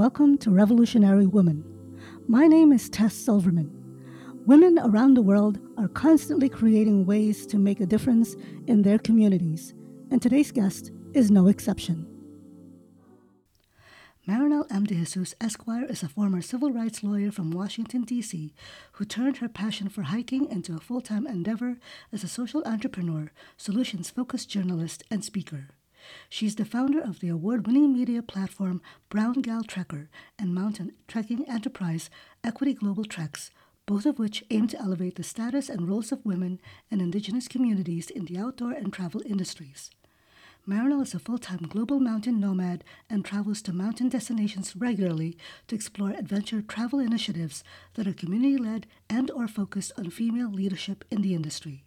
welcome to Revolutionary Women. My name is Tess Silverman. Women around the world are constantly creating ways to make a difference in their communities, and today's guest is no exception. Marinel M. De Jesus Esquire is a former civil rights lawyer from Washington, D.C., who turned her passion for hiking into a full time endeavor as a social entrepreneur, solutions focused journalist, and speaker. She's the founder of the award winning media platform Brown Gal Trekker and mountain trekking enterprise Equity Global Treks, both of which aim to elevate the status and roles of women and indigenous communities in the outdoor and travel industries. Marinel is a full time global mountain nomad and travels to mountain destinations regularly to explore adventure travel initiatives that are community led and or focused on female leadership in the industry.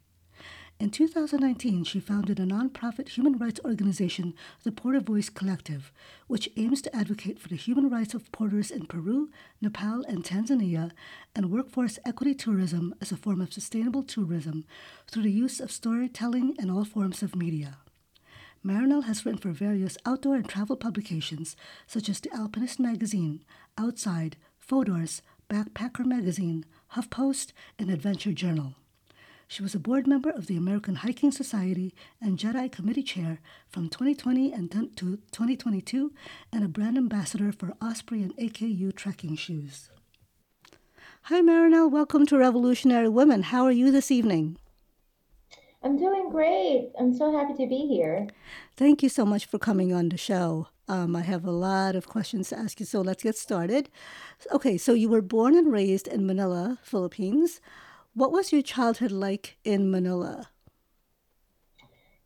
In 2019, she founded a nonprofit human rights organization, the Porter Voice Collective, which aims to advocate for the human rights of porters in Peru, Nepal, and Tanzania, and workforce equity tourism as a form of sustainable tourism through the use of storytelling and all forms of media. Marinel has written for various outdoor and travel publications such as The Alpinist Magazine, Outside, Fodor's, Backpacker Magazine, HuffPost, and Adventure Journal. She was a board member of the American Hiking Society and Jedi Committee Chair from 2020 and to 2022, and a brand ambassador for Osprey and AKU trekking shoes. Hi, Marinel. Welcome to Revolutionary Women. How are you this evening? I'm doing great. I'm so happy to be here. Thank you so much for coming on the show. Um, I have a lot of questions to ask you, so let's get started. Okay, so you were born and raised in Manila, Philippines. What was your childhood like in Manila?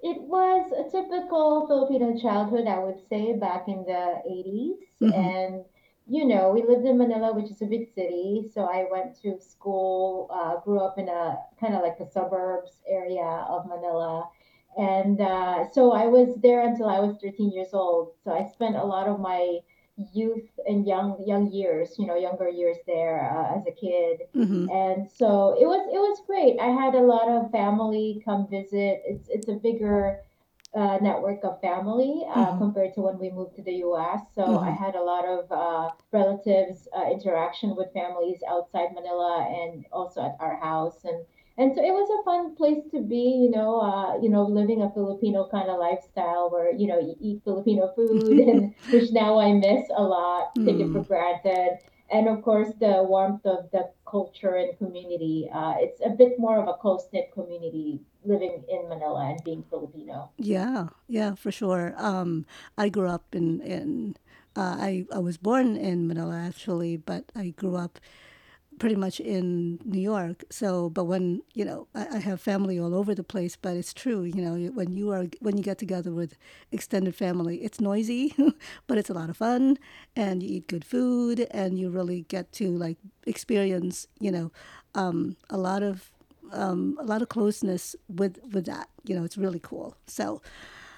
It was a typical Filipino childhood, I would say, back in the 80s. Mm-hmm. And, you know, we lived in Manila, which is a big city. So I went to school, uh, grew up in a kind of like the suburbs area of Manila. And uh, so I was there until I was 13 years old. So I spent a lot of my youth and young young years you know younger years there uh, as a kid mm-hmm. and so it was it was great i had a lot of family come visit it's it's a bigger uh, network of family uh, mm-hmm. compared to when we moved to the us so mm-hmm. i had a lot of uh, relatives uh, interaction with families outside manila and also at our house and and so it was a fun place to be you know uh, you know living a filipino kind of lifestyle where you know you eat filipino food and which now i miss a lot mm. take it for hmm. granted and of course the warmth of the culture and community uh, it's a bit more of a close-knit community living in manila and being filipino yeah yeah for sure um, i grew up in in uh, I, I was born in manila actually but i grew up pretty much in New York. So, but when you know, I, I, have family all over the place. But it's true, you know, when you are when you get together with extended family, it's noisy, but it's a lot of fun, and you eat good food, and you really get to like experience, you know, um, a lot of um, a lot of closeness with with that. You know, it's really cool. So.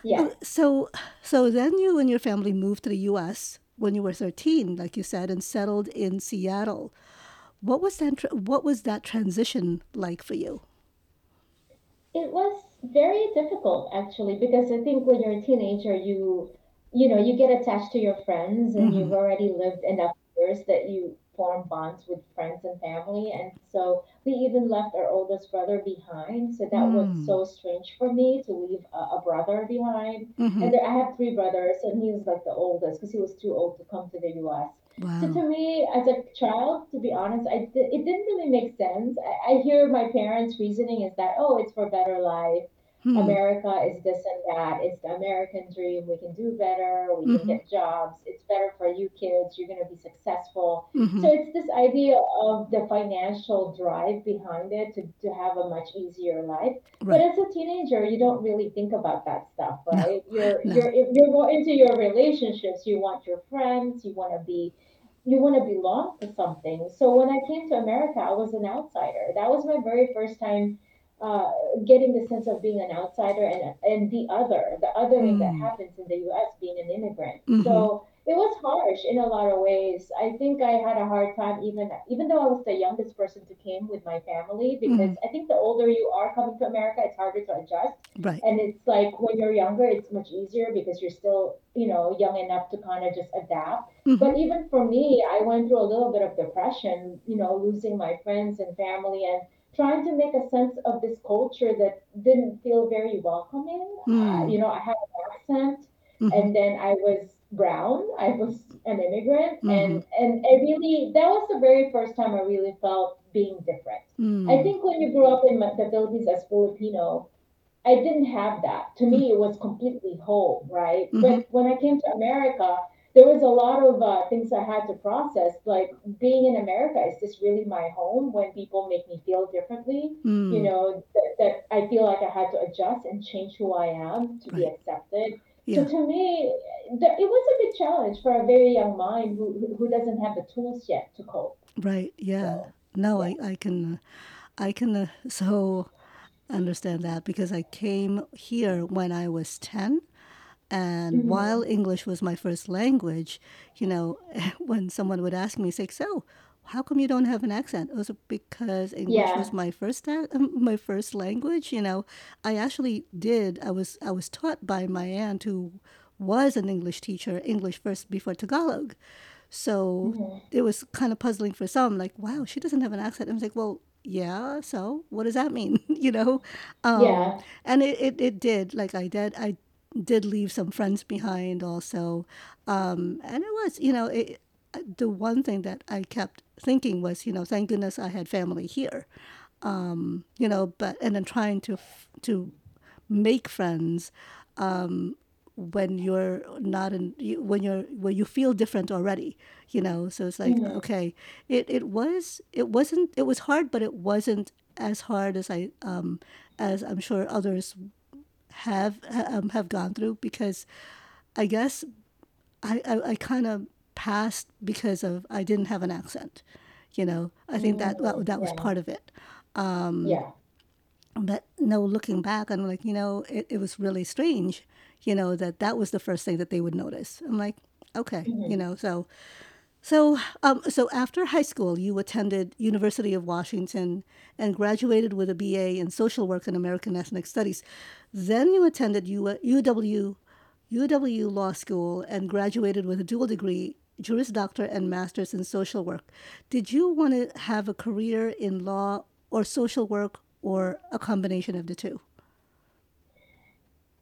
Yeah. So, so then you and your family moved to the U.S. when you were 13, like you said, and settled in Seattle. What was that? What was that transition like for you? It was very difficult actually because I think when you're a teenager, you you know you get attached to your friends and mm-hmm. you've already lived enough years that you form bonds with friends and family. And so we even left our oldest brother behind. So that mm. was so strange for me to leave a, a brother behind. Mm-hmm. And there, I have three brothers, and he was like the oldest because he was too old to come to the US. Wow. So to me, as a child, to be honest, I it didn't really make sense. I, I hear my parents' reasoning is that oh, it's for a better life. Hmm. America is this and that. It's the American dream. We can do better. We mm-hmm. can get jobs. It's better for you kids. You're going to be successful. Mm-hmm. So it's this idea of the financial drive behind it to, to have a much easier life. Right. But as a teenager, you don't really think about that stuff, right? No. You're no. you're if you're more into your relationships. You want your friends. You want to be you want to belong to something. So when I came to America, I was an outsider. That was my very first time uh, getting the sense of being an outsider and and the other, the othering mm. that happens in the U.S. being an immigrant. Mm-hmm. So it was harsh in a lot of ways. I think I had a hard time even even though I was the youngest person to came with my family because Mm, I think the older you are coming to America, it's harder to adjust. right. And it's like when you're younger, it's much easier because you're still, you know, young enough to kind of just adapt. Mm-hmm. But even for me, I went through a little bit of depression, you know, losing my friends and family and trying to make a sense of this culture that didn't feel very welcoming. Uh, Mm, you know, I had an accent mm-hmm. and then I was brown. I was an immigrant, Mm-hmm. and and I really that was the very first time I really felt being different. I Mm, think when you grew up in the Philippines as Filipino, I didn't have that. To me, it was completely home, right? mm-hmm. But when I came to America, there was a lot of uh, things I had to process. Like being in America, is this really my home? When people make me feel differently, you Mm, know, that, that I feel like I had to adjust and change who I am to be right. Accepted. So to me, it was a big challenge for a very young mind who who doesn't have the tools yet to cope. Right. Yeah. So No, yeah. I, I can, I can uh, so understand that because I came here when I was 10. And while hmm English was my first language, you know, when someone would ask me, say, so, how come you don't have an accent? It was because English was my first my first language. You know, I actually did. I was I was taught by my aunt who was an English teacher, English first before Tagalog. So hmm it was kind of puzzling for some, like, wow, she doesn't have an accent. I was like, well, yeah, so what does that mean? you know? Um, Yeah. and it, it, it did, like I did, I did leave some friends behind also. Um, and it was, you know, it, the one thing that I kept thinking was, you know, thank goodness I had family here. Um, you know, but, and then trying to, f- to make friends um, when you're not in when you're when you feel different already you know so it's like okay it it was it wasn't it was hard but it wasn't as hard as i um as i'm sure others have um, have gone through because i guess i i, I kind of passed because of i didn't have an accent you know? I think that that, that was Yeah. part of it. Yeah. but no looking back i'm like you know it, it was really strange you know that that was the first thing that they would notice. I'm like okay you hmm know so so um so after high school you attended university of washington and graduated with a ba in social work and american ethnic studies. Then you attended U- uw uw law school and graduated with a dual degree juris doctor and master's in social work did you want to have a career in law or social work or a combination of the two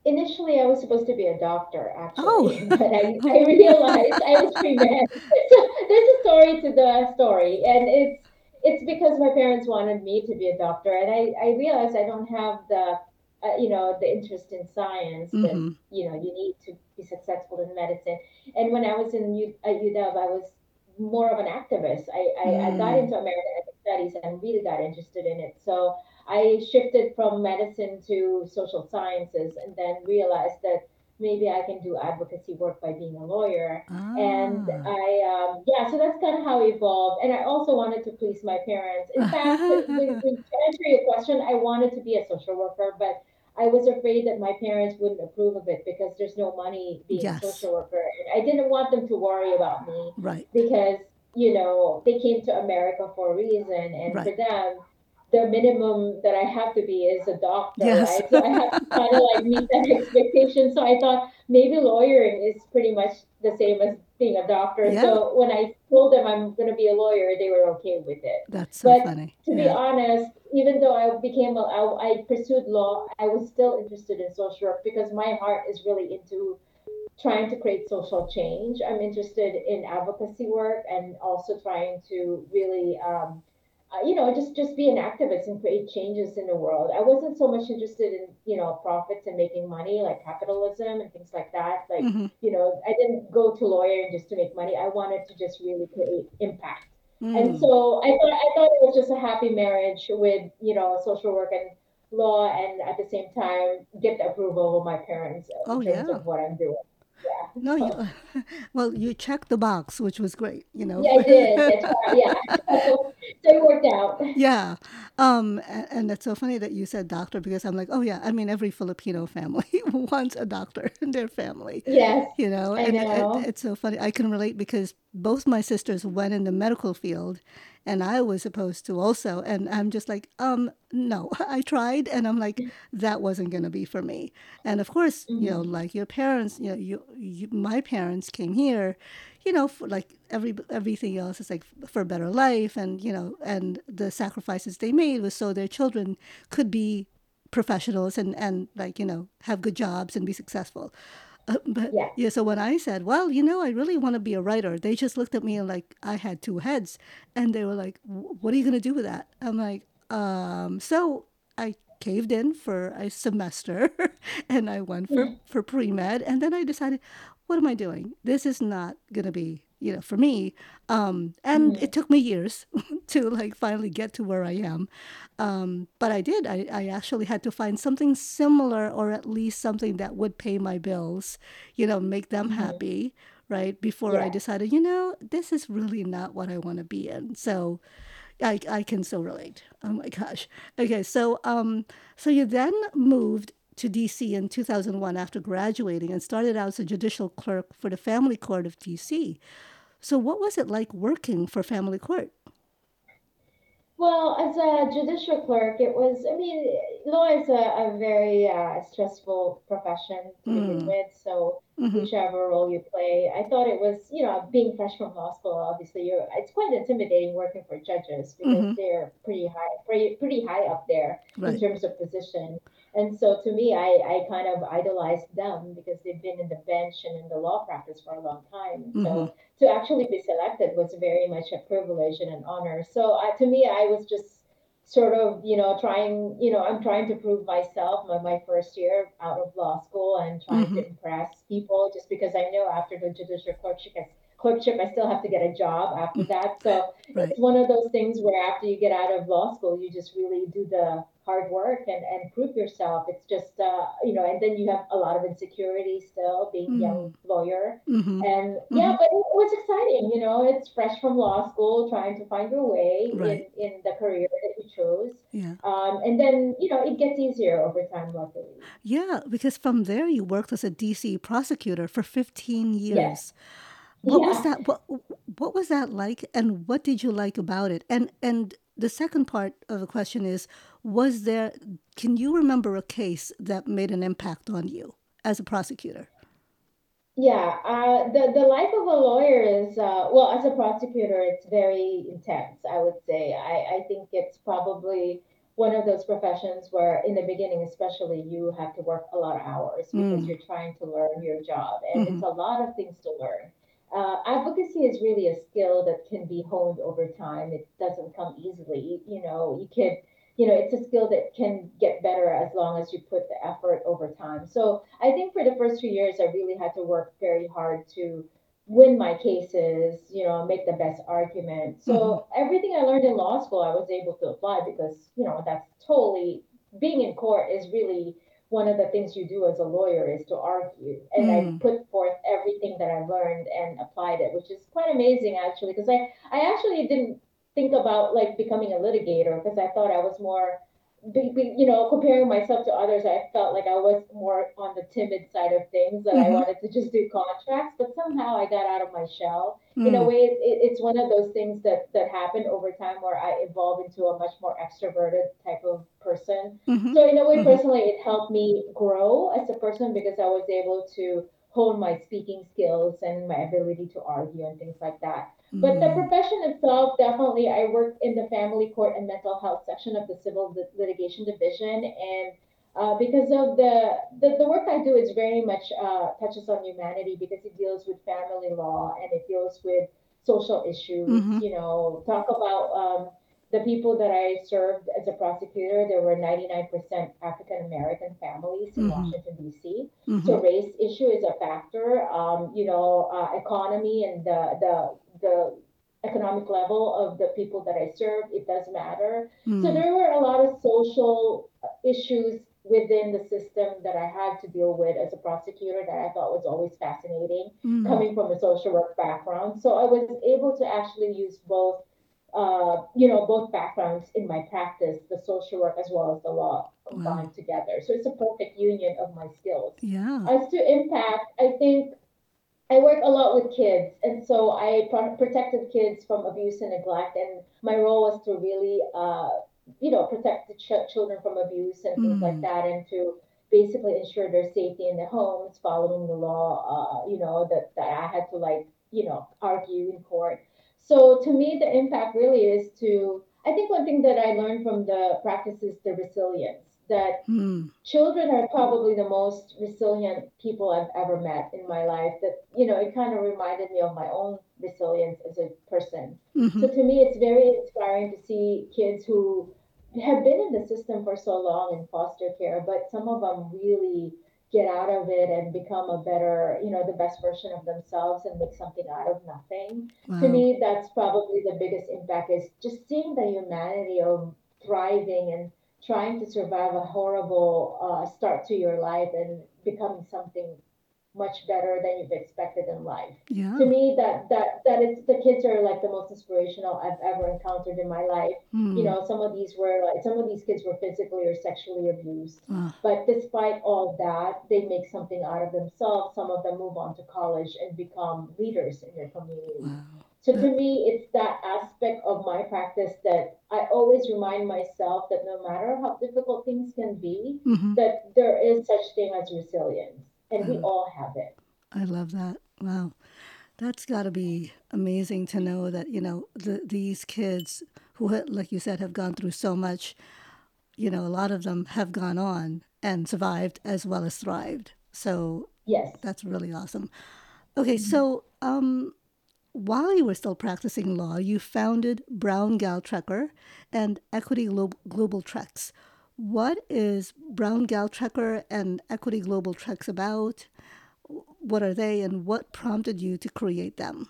Initially, I was supposed to be a doctor, Oh, actually, but I, I oh realized I was pre-med. So there's a story to the story, and it's it's because my parents wanted me to be a doctor, and I, I realized I don't have the uh, you know the interest in science that Mm-hmm. you know you need to be successful in medicine. And when I was in U, at UW, I was more of an activist. I, I, I got Mm, into American Ethnic Studies and really got interested in it. So I shifted from medicine to social sciences and then realized that maybe I can do advocacy work by being a lawyer. And ah. I, um, yeah, so that's kind of how it evolved. And I also wanted to please my parents. In fact, to answer your question, I wanted to be a social worker, but I was afraid that my parents wouldn't approve of it because there's no money being a social worker. And I didn't want them to worry about me Right. because, you know, they came to America for a reason. And Right. for them, the minimum that I have to be is a doctor, Yes. right? So I have to kind of like meet that expectation. So I thought maybe lawyering is pretty much the same as being a doctor. yeah. So when I told them I'm going to be a lawyer, they were okay with it. That's so But funny. to be honest, even though I became a, I, I pursued law, I was still interested in social work because my heart is really into trying to create social change. I'm interested in advocacy work and also trying to really, um, uh, you know, just just be an activist and create changes in the world. I wasn't so much interested in, you know, profits and making money like capitalism and things like that. Like, Mm-hmm. you know, I didn't go to lawyering just to make money. I wanted to just really create impact. And Mm. so I thought I thought it was just a happy marriage with, you know, social work and law and at the same time get the approval of my parents uh, Oh in terms yeah. of what I'm doing. Yeah. No, you, well, you checked the box, which was great, you know. yeah, I did. That's why. Yeah. So it worked out. Yeah. Um, and it's so funny that you said doctor because I'm like, oh yeah, I mean every Filipino family wants a doctor in their family, Yes, you know, I and it, know. it's so funny. I can relate because both my sisters went in the medical field and I was supposed to also, and I'm just like, um, no, I tried and I'm like, that wasn't going to be for me. And of course, you know, hmm like your parents, you know, you, you my parents came here you know, for like every everything else is like for a better life, and you know, and the sacrifices they made was so their children could be professionals and and like you know have good jobs and be successful. Uh, but Yeah. yeah, so when I said, well, you know, I really want to be a writer, they just looked at me and like I had two heads, and they were like, what are you gonna do with that? I'm like, um, so I caved in for a semester and I went for, for pre med. And then I decided, what am I doing? This is not going to be, you know, for me. Um, and hmm it took me years to like finally get to where I am. Um, but I did. I, I actually had to find something similar or at least something that would pay my bills, you know, make them hmm happy, right? Before I decided, you know, this is really not what I want to be in. So, I, I can so relate. Oh my gosh. Okay, so um, so you then moved to DC in 2001 after graduating and started out as a judicial clerk for the Family Court of DC. So what was it like working for Family Court? Well, as a judicial clerk, it was, I mean, law is a, a very uh, stressful profession to begin Mm, with. So, mm-hmm, whichever role you play, I thought it was, you know, being fresh from law school, obviously, you're, it's quite intimidating working for judges because mm-hmm, they're pretty high, pretty, pretty high up there in terms of position. And so to me, I, I kind of idolized them because they've been in the bench and in the law practice for a long time. Mm-hmm, so to actually be selected was very much a privilege and an honor. So uh, to me, I was just sort of, you know, trying, you know, I'm trying to prove myself my, my first year out of law school and trying mm-hmm, to impress people just because I know after the judicial clerkship, clerkship, I still have to get a job after that. So right. it's one of those things where after you get out of law school, you just really do the hard work and, and prove yourself. It's just, uh, you know, and then you have a lot of insecurity still being a young Mm, lawyer mm-hmm, and mm-hmm, yeah, but it was exciting, you know, it's fresh from law school, trying to find your way right. in in the career that you chose. Yeah. Um, and then, you know, it gets easier over time, luckily. Yeah, because from there you worked as a DC prosecutor for 15 Yes. What was that what what was that like and what did you like about it? And and the second part of the question is was there can you remember a case that made an impact on you as a prosecutor? Yeah, uh, the the life of a lawyer is uh, well, as a prosecutor, it's very intense. I would say. I I think it's probably one of those professions where, in the beginning, especially, you have to work a lot of hours because Mm, you're trying to learn your job, and it's mhm, a lot of things to learn. Uh, advocacy is really a skill that can be honed over time. It doesn't come easily. You know, you could you know, it's a skill that can get better as long as you put the effort over time. So I think for the first few years, I really had to work very hard to win my cases, you know, make the best argument. So everything I learned in law school, I was able to apply because, you know, that's totally being in court is really one of the things you do as a lawyer is to argue. And I mm, put forth everything that I learned and applied it, which is quite amazing actually, because I, I actually didn't think about like becoming a litigator because I thought I was more be, be, you know, comparing myself to others, I felt like I was more on the timid side of things that I mhm, wanted to just do contracts, but somehow I got out of my shell. In a mm, way, it, it, it's one of those things that that happened over time where I evolved into a much more extroverted type of person. mhm, So in a way, mhm, personally, it helped me grow as a person because I was able to hone my speaking skills and my ability to argue and things like that. But the mm, profession itself, definitely, I worked in the family court and mental health section of the civil lit- litigation division, and uh, because of the, the the work I do is very much uh, touches on humanity because it deals with family law and it deals with social issues. mhm, You know, talk about um, the people that I served as a prosecutor. There were 99% African American families in mhm, Washington D.C. mhm, So race issue is a factor. Um, you know, uh, economy and the the the economic level of the people that I serve, it does matter. So mm, there were a lot of social issues within the system that I had to deal with as a prosecutor that I thought was always fascinating, mm. coming from a social work background. So I was able to actually use both, uh, you know, both backgrounds in my practice, the social work as well as the law combined wow. together. So it's a perfect union of my skills. Yeah. As to impact, I think I work a lot with kids, and so I pro- protected kids from abuse and neglect, and my role was to really, uh, you know, protect the ch- children from abuse and things mm. like that, and to basically ensure their safety in their homes, following the law. Uh, you know that that I had to like, you know, argue in court. So to me, the impact really is to. I think one thing that I learned from the practice is the resilience that mm. children are probably the most resilient people I've ever met in my life. That, you know, it kind of reminded me of my own resilience as a person. Mm-hmm. So to me, it's very inspiring to see kids who have been in the system for so long in foster care, but some of them really get out of it and become a better, you know, the best version of themselves and make something out of nothing. Wow. To me, that's probably the biggest impact is just seeing the humanity of thriving and trying to survive a horrible uh, start to your life and becoming something much better than you've expected in life. Yeah. To me, that that that is the kids are like the most inspirational I've ever encountered in my life. Mm. You know, some of these were like some of these kids were physically or sexually abused, uh. but despite all that, they make something out of themselves. Some of them move on to college and become leaders in their community. Wow. So to me, it's that aspect of my practice that I always remind myself that no matter how difficult things can be, mm-hmm. that there is such thing as resilience, and we all have it. I love that. Wow, that's got to be amazing to know that you know the, these kids who, like you said, have gone through so much. You know, a lot of them have gone on and survived as well as thrived. So yes, that's really awesome. Okay, mm-hmm. so um, while you were still practicing law, you founded Brown Gal Trekker and Equity Glo- Global Treks. What is Brown Gal Trekker and Equity Global Treks about? What are they, and what prompted you to create them?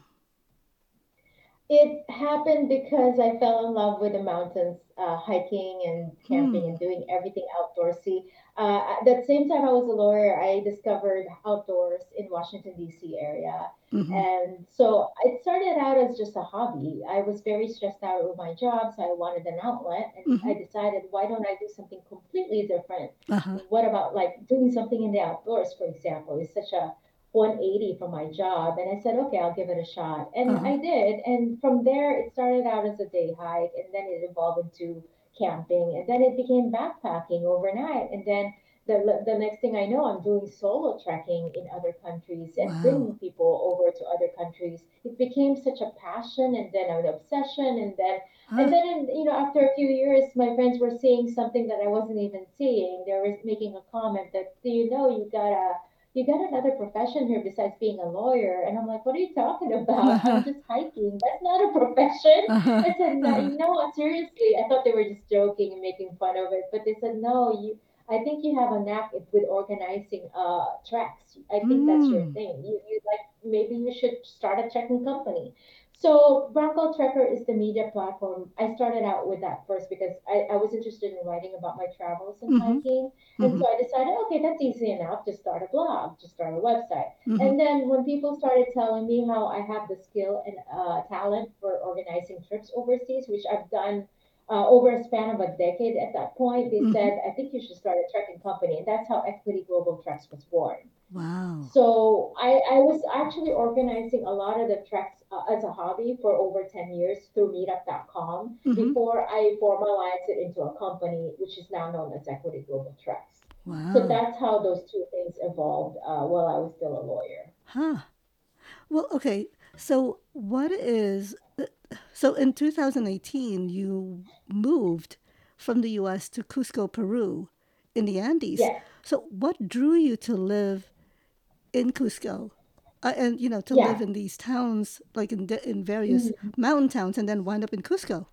It happened because I fell in love with the mountains, uh, hiking and camping hmm. and doing everything outdoorsy. Uh, at the same time I was a lawyer, I discovered outdoors in Washington D.C. area, mm-hmm. and so it started out as just a hobby. I was very stressed out with my job, so I wanted an outlet, and mm-hmm. I decided, why don't I do something completely different? Uh-huh. What about like doing something in the outdoors, for example? It's such a 180 from my job and I said, okay, I'll give it a shot. And uh-huh. I did. And from there, it started out as a day hike and then it evolved into camping and then it became backpacking overnight. And then the, the next thing I know, I'm doing solo trekking in other countries and wow. bringing people over to other countries. It became such a passion and then an obsession. And then, huh. and then, in, you know, after a few years, my friends were seeing something that I wasn't even seeing. They were making a comment that, do you know, you gotta you got another profession here besides being a lawyer. And I'm like, what are you talking about? I'm just hiking. That's not a profession. Uh-huh. I said, no, uh-huh. no, seriously. I thought they were just joking and making fun of it. But they said, no, you, I think you have a knack with organizing uh, treks. I think mm. that's your mm. thing. You, you like, maybe you should start a trekking company. So Brown Gal Trekker is the media platform. I started out with that first because I, I was interested in writing about my travels and mm-hmm. hiking. And mm-hmm. so I decided, okay, that's easy enough. Just start a blog, just start a website. Mm-hmm. And then when people started telling me how I have the skill and uh, talent for organizing trips overseas, which I've done uh, over a span of a decade at that point, they mm-hmm. said, I think you should start a trekking company. And that's how Equity Global Treks was born. Wow. So I, I was actually organizing a lot of the treks uh, as a hobby for over 10 years through meetup.com mm-hmm. before I formalized it into a company, which is now known as Equity Global Treks. Wow. So that's how those two things evolved uh, while I was still a lawyer. Huh. Well, okay. So what is, so in 2018, you moved from the US to Cusco, Peru in the Andes. Yes. So what drew you to live in Cusco, uh, and you know to yeah. live in these towns, like in in various mm-hmm. mountain towns, and then wind up in Cusco.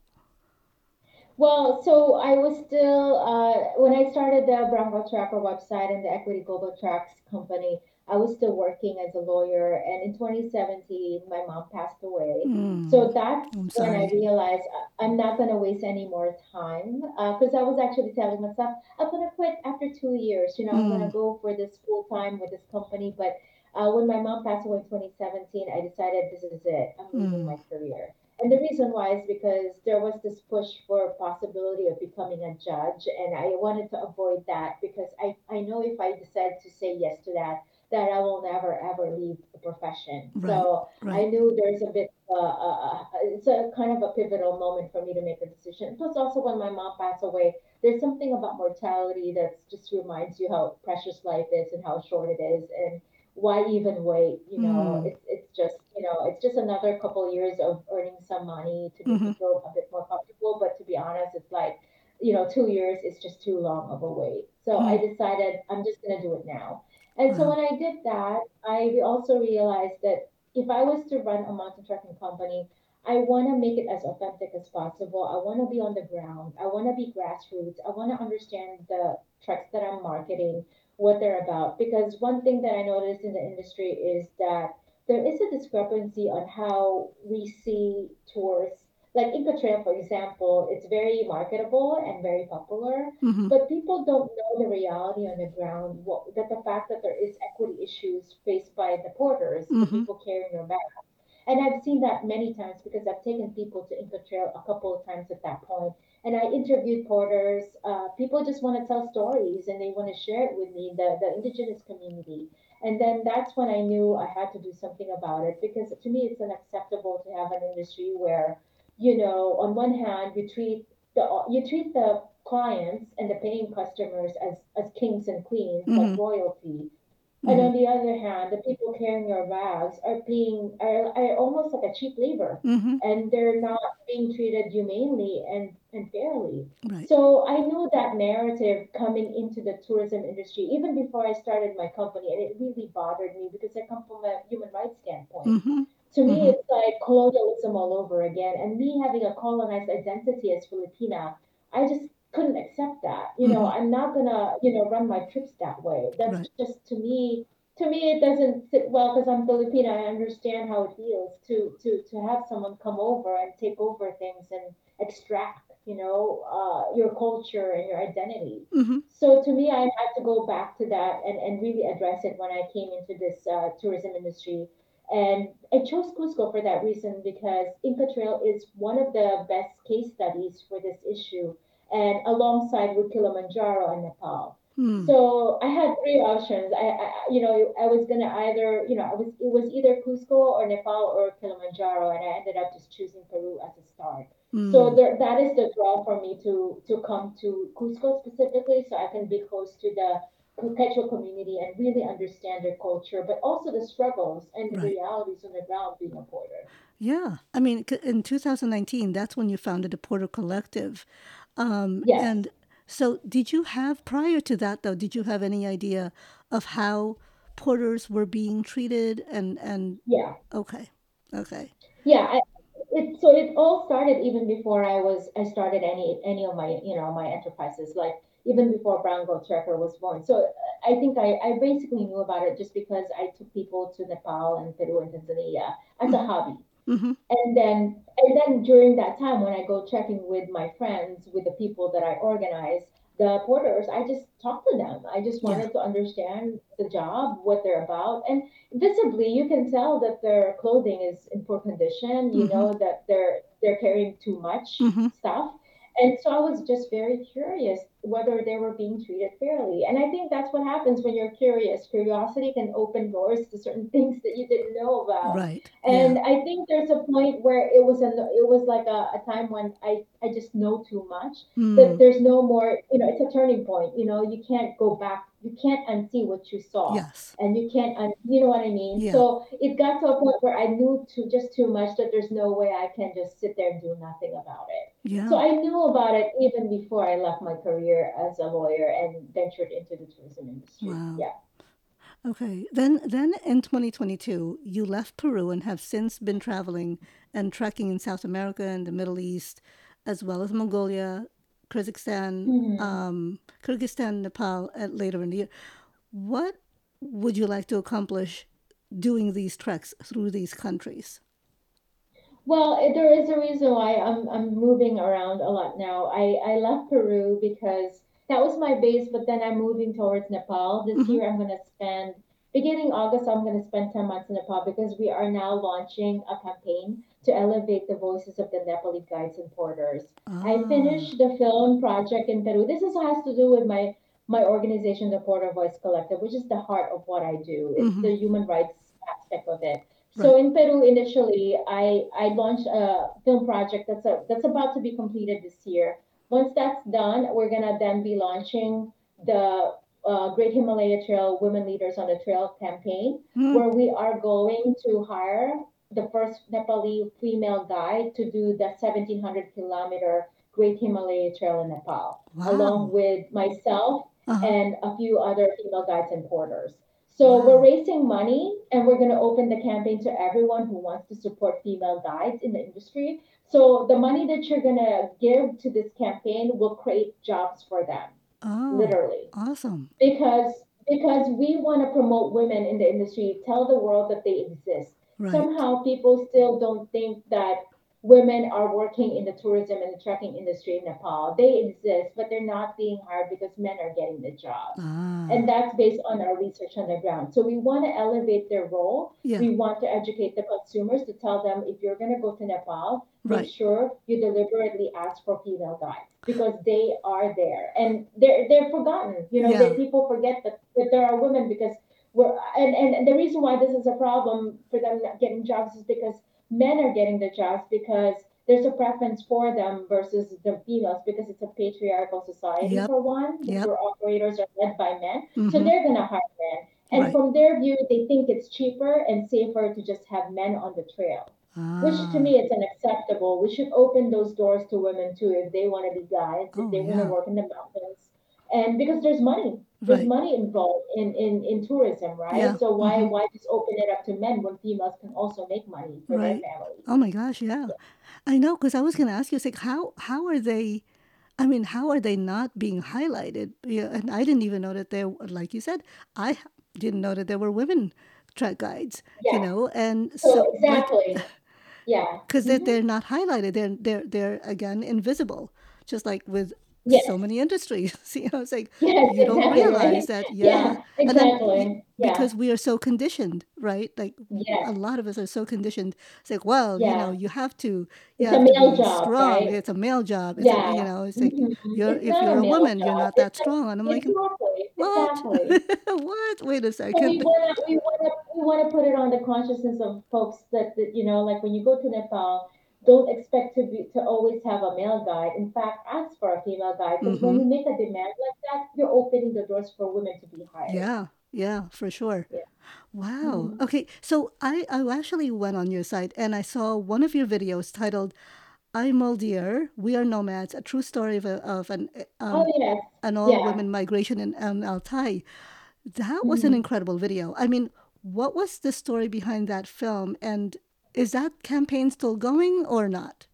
Well, so I was still uh, when I started the Brown Gal Trekker website and the Equity Global Treks company. I was still working as a lawyer, and in 2017, my mom passed away. Mm, So that's when I realized I- I'm not gonna waste any more time because I was actually telling myself I'm gonna quit after two years. You know, I'm gonna Mm, go for this full time with this company. But uh, when my mom passed away in 2017, I decided this is it. I'm leaving mm, my career. And the reason why is because there was this push for possibility of becoming a judge, and I wanted to avoid that because I, I know if I decide to say yes to that, that I will never ever leave the profession. right, So I knew there's a bit, uh, uh, it's a kind of a pivotal moment for me to make a decision. Plus, also when my mom passed away, there's something about mortality that just reminds you how precious life is and how short it is, and why even wait? You know, Mm, it's it's just you know it's just another couple years of earning some money to make mm-hmm, feel a bit more comfortable. But to be honest, it's like you know two years is just too long of a wait. So I mm, decided I'm just gonna do it now. And so uh-huh. when I did that, I also realized that if I was to run a mountain trekking company, I want to make it as authentic as possible. I want to be on the ground. I want to be grassroots. I want to understand the treks that I'm marketing what they're about. Because one thing that I noticed in the industry is that there is a discrepancy on how we see tours. Like Inca Trail, for example, it's very marketable and very popular, Mm-hmm, but people don't know the reality on the ground. What, that the fact that there is equity issues faced by the porters, mm-hmm, people carrying your bag. And I've seen that many times because I've taken people to Inca Trail a couple of times at that point. And I interviewed porters. Uh, people just want to tell stories and they want to share it with me, the, the indigenous community. And then that's when I knew I had to do something about it because to me it's unacceptable to have an industry where, you know, on one hand you treat the you treat the clients and the paying customers as as kings and queens mm-hmm, like royalty and mm-hmm, on the other hand, the people carrying your bags are being are, are almost like a cheap labor, mm-hmm, and they're not being treated humanely and, and fairly. right. So I knew that narrative coming into the tourism industry even before I started my company, and it really bothered me because I come from a human rights standpoint. To me, mm-hmm, it's like colonialism all over again, and me having a colonized identity as Filipina, I just couldn't accept that. You know, mm-hmm, I'm not gonna, you know, run my trips that way. That's right. just to me to me it doesn't sit well because I'm Filipino. I understand how it feels to to to have someone come over and take over things and extract, you know, uh, your culture and your identity. Mm-hmm, So to me, I had to go back to that and, and really address it when I came into this uh, tourism industry. And I chose Cusco for that reason because Inca Trail is one of the best case studies for this issue, and alongside with Kilimanjaro and Nepal. mm, So I had three options. I, I, you know, I was gonna either, you know, I was it was either Cusco or Nepal or Kilimanjaro, and I ended up just choosing Peru as a start. So mm, there, that is the draw for me to to come to Cusco specifically, so I can be close to the Quechua community and really understand their culture, but also the struggles and the right. realities on the ground being a porter. Yeah. I mean, in 2019, that's when you founded the Porter Collective. Um, Yes, and so, did you have, prior to that, though, did you have any idea of how porters were being treated? And, and, yeah. okay, okay. Yeah, I, it, so it all started even before I was I started any any of my you know my enterprises like even before Brown Gal Trekker was born. So uh, I think I, I basically knew about it just because I took people to Nepal and Peru and Tanzania as a Mm-hmm, hobby. mm-hmm, And then and then during that time when I go trekking with my friends, with the people that I organize, the porters, I just talk to them. I just yeah. wanted to understand the job, what they're about. And visibly you can tell that their clothing is in poor condition, you Mm-hmm, know, that they're they're carrying too much mm-hmm, stuff. And so I was just very curious whether they were being treated fairly. And I think that's what happens when you're curious. Curiosity can open doors to certain things that you didn't know about right. Yeah. and I think there's a point where it was a it was like a, a time when I I just know too much that Mm, there's no more you know it's a turning point you know you can't go back you can't unsee what you saw yes. and you can't un, you know what I mean Yeah. so it got to a point where I knew too just too much that there's no way I can just sit there and do nothing about it so I knew about it even before I left my career as a lawyer and ventured into the tourism industry Wow. yeah Okay. Then then in 2022, you left Peru and have since been traveling and trekking in South America and the Middle East. as well as Mongolia, Kyrgyzstan, hmm um, Kyrgyzstan, Nepal, at later in the year. What would you like to accomplish doing these treks through these countries? Well, it- there is a reason why I'm I'm moving around a lot now. I I left Peru because that was my base, but then I'm moving towards Nepal. This hmm year I'm gonna spend beginning August, I'm gonna spend 10 months in Nepal because we are now launching a campaign to elevate the voices of the Nepali guides and porters. I Ah, finished the film project in Peru. This is has to do with my my organization, the Porter Voice Collective, which is the heart of what I do. It's hmm the human rights aspect of it. So in Peru, initially, I I launched a film project that's a, that's about to be completed this year. Once that's done, we're gonna then be launching the uh, Great Himalaya Trail Women Leaders on the Trail campaign, Mm, where we are going to hire the first Nepali female guide to do the 1700 kilometer Great Himalaya Trail in Nepal, along with myself Uh huh. and a few other female guides and porters. So we're raising money and we're going to open the campaign to everyone who wants to support female guides in the industry. So the money that you're going to give to this campaign will create jobs for them, Oh, literally. awesome. Because because we want to promote women in the industry, tell the world that they exist. Right. Somehow people still don't think that women are working in the tourism and the trekking industry in Nepal. They exist, but they're not being hired because men are getting the jobs. And Ah, that's based on our research on the ground. So we want to elevate their role. yeah. We want to educate the consumers to tell them if you're going to go to Nepal, make sure you deliberately ask for female guides because they are there and they're they're forgotten. You know, Yeah. that people forget that, that there are women because we're and, and the reason why this is a problem for them not getting jobs is because men are getting the jobs because there's a preference for them versus the females because it's a patriarchal society Yep. for one. Yep. tour operators are led by men, so Mm-hmm. they're gonna hire men. And Right. from their view, they think it's cheaper and safer to just have men on the trail which to Ah. me it's unacceptable. We should open those doors to women too if they want to be guides, if Oh, they want to work in the mountains, and because there's money, there's Right. money involved in in in tourism, right? Yeah. So why Mm-hmm. why just open it up to men when females can also make money for their Right. Oh my gosh, yeah. I know, because I was going to ask you, it's like, how how are they? I mean, how are they not being highlighted? Yeah, and I didn't even know that there, like you said, I didn't know that there were women track guides. Yeah. You know, and So so like, exactly. Yeah. because they're, hmm they're not highlighted, they're they're they're again invisible, just like with so many industries. you know, it's like Yes. you don't Exactly. realize that, yeah, Yeah. and then. Exactly. Yeah. because we are so conditioned, right? Like a lot of us are so conditioned. It's like, well, you know, you have to, you It's a have to be job, strong. right? It's a male job. It's a, Yeah. you know, it's like hmm you're It's if you're a a woman, you're job. not It's that strong. And I'm like, exactly, what? exactly. what? Wait a So we second. wanna we we wanna put it on the consciousness of folks that, that you know, like when you go to Nepal, don't expect to be to always have a male guide. In fact, ask for a female guide because when Mm-hmm. you make a demand like that, you're opening the doors for women to be hired. Yeah, yeah, for sure. Yeah. Wow. hmm Okay, so I I actually went on your site and I saw one of your videos titled "I'm Moldir, We Are Nomads: A True Story of, a, of an Oh um yes, an yeah. all-women migration in um, Altai." That was an hmm incredible video. I mean, what was the story behind that film, and is that campaign still going or not?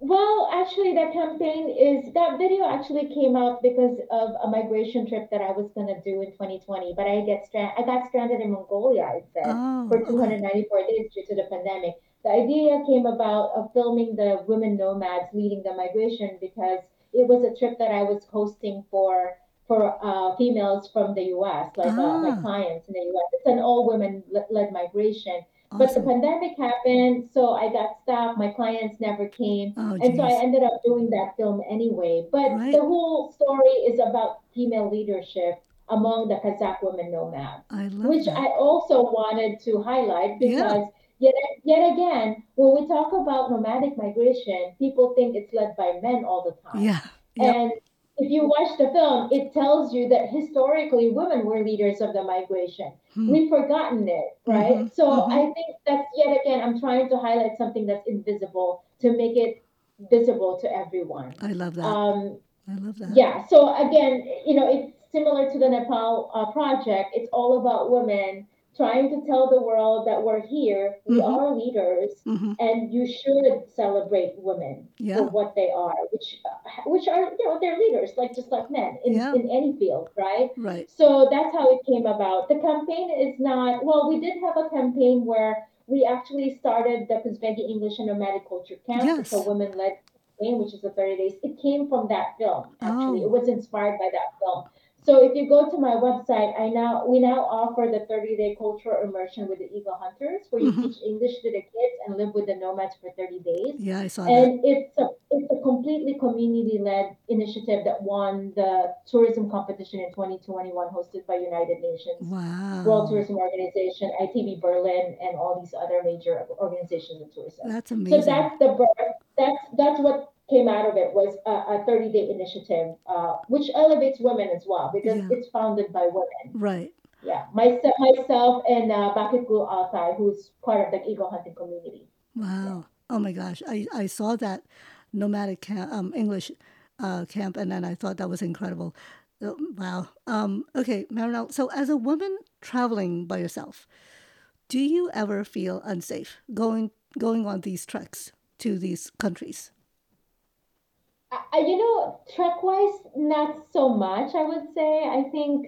Well, actually, that campaign is that video actually came out because of a migration trip that I was gonna do in 2020, but I get strand I got stranded in Mongolia, it said, Oh, for okay. 294 days due to the pandemic. The idea came about of filming the women nomads leading the migration because it was a trip that I was hosting for for uh, females from the U.S., like uh, my Ah, clients in the U.S. It's an all women led migration. But the awesome. pandemic happened, so I got stopped. My clients never came Oh, and so I geez. ended up doing that film anyway. But the Right. whole story is about female leadership among the Kazakh women nomads, I love which that. I also wanted to highlight Yeah. because yet yet again, when we talk about nomadic migration, people think it's led by men all the time. Yeah. Yep. And if you watch the film, it tells you that historically women were leaders of the migration. Hmm. We've forgotten it, Mm-hmm. right? So Mm-hmm. I think that's yet again, I'm trying to highlight something that's invisible to make it visible to everyone. I love that. Um, I love that. yeah, so again, you know, it's similar to the Nepal uh, project. It's all about women trying to tell the world that we're here, we Mm-hmm. are leaders, Mm-hmm. and you should celebrate women for what they are, which which are you know they're leaders, like just like men in Yeah. in any field, right? Right. So that's how it came about. The campaign is not well. We did have a campaign where we actually started the Kuzbegi English and Nomadic Culture Camp. It's a women-led campaign, which is the 30 days. It came from that film. Actually, it Oh. was inspired by that film. So if you go to my website, I now we now offer the 30 day cultural immersion with the Eagle Hunters, where you Mm-hmm. teach English to the kids and live with the nomads for 30 days. Yeah, I saw that. And it's a it's a completely community led initiative that won the tourism competition in 2021, hosted by United Nations, World Tourism Organization, ITB Berlin, and all these other major organizations of tourism. That's amazing. So that's the birth. That's that's what came out of it was a, a 30 day initiative, uh, which elevates women as well because Yeah. it's founded by women. Right. Yeah, myself, myself, and uh, Bakit Gul Altai, who's part of the eagle hunting community. Yeah. Wow. Oh my gosh. I, I saw that nomadic camp, um, English uh, camp, and then I thought that was incredible. Uh, Wow. Um, okay, Marinel. So, as a woman traveling by yourself, do you ever feel unsafe going going on these treks to these countries? I, you know, trek wise, not so much. I would say. I think,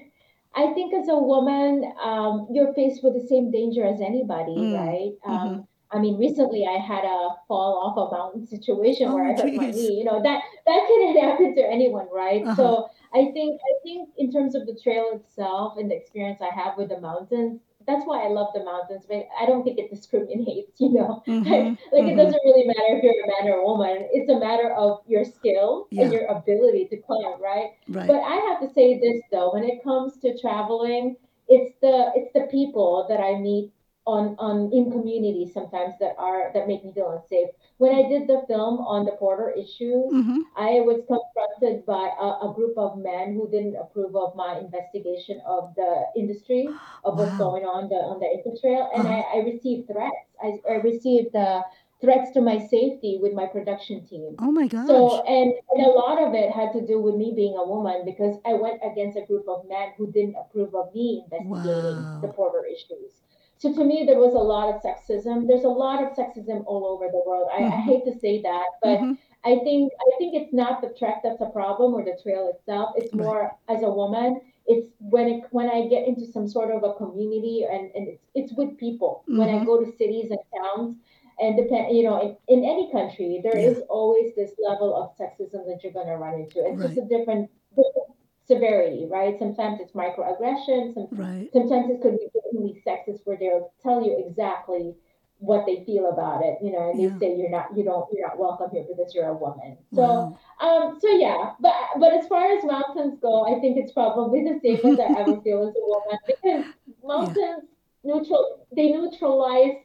I think as a woman, um, you're faced with the same danger as anybody, Mm. right? Mm-hmm. Um, I mean, recently I had a fall off a mountain situation where Oh, I hurt my knee. You know that that can happen to anyone, right? Uh huh. So I think I think in terms of the trail itself and the experience I have with the mountains, that's why I love the mountains. But I don't think it discriminates. You know, like Mm-hmm. like it Mm-hmm. doesn't really matter if you're a man or a woman. It's a matter of your skill and your ability to climb, right? Right. But I have to say this though, when it comes to traveling, it's the it's the people that I meet on on in communities sometimes that are that make me feel unsafe. When I did the film on the Porter issues, Mm-hmm. I was confronted by a, a group of men who didn't approve of my investigation of the industry of what's Wow. going on the on the eco trail, and huh. I, I received threats. I, I received uh, threats to my safety with my production team. Oh my So, gosh. and, and a lot of it had to do with me being a woman because I went against a group of men who didn't approve of me investigating the Wow. Porter issues. So to me, there was a lot of sexism. There's a lot of sexism all over the world. I, I Mm-hmm. hate to say that, but Mm-hmm. I think I think it's not the trek that's a problem or the trail itself. It's Right. more as a woman. It's when it when I get into some sort of a community and, and it's it's with people. When I Mm-hmm. go to cities and towns and depend you know in, in any country there Yeah. is always this level of sexism that you're going to run into. It's just a different, different severity, right? Sometimes it's microaggression. Some, Right. sometimes it could be blatantly sexist where they'll tell you exactly what they feel about it, you know, and they Yeah. say you're not, you don't, you're not welcome here because you're a woman. So, Wow. um, so yeah, but but as far as mountains go, I think it's probably the safest I ever feel as a woman because yeah. mountains neutral, they neutralize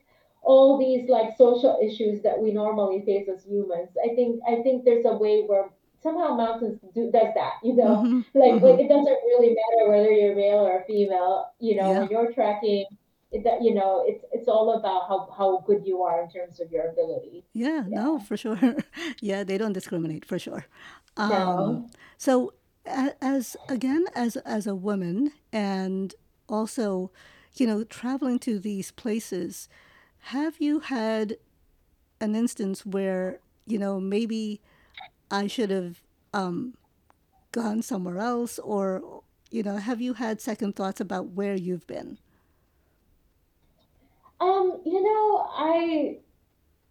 all these like social issues that we normally face as humans. I think I think there's a way where somehow mountains do does that, you know, Mm-hmm. like like Mm-hmm. it doesn't really matter whether you're male or female, you know, Yeah. when you're tracking it, that you know, it's it's all about how how good you are in terms of your ability. Yeah, no, for sure. yeah, they don't discriminate for sure. Um, No. so as again as as a woman and also, you know, traveling to these places, have you had an instance where, you know, maybe I should have um, gone somewhere else or, you know, have you had second thoughts about where you've been? Um, you know, I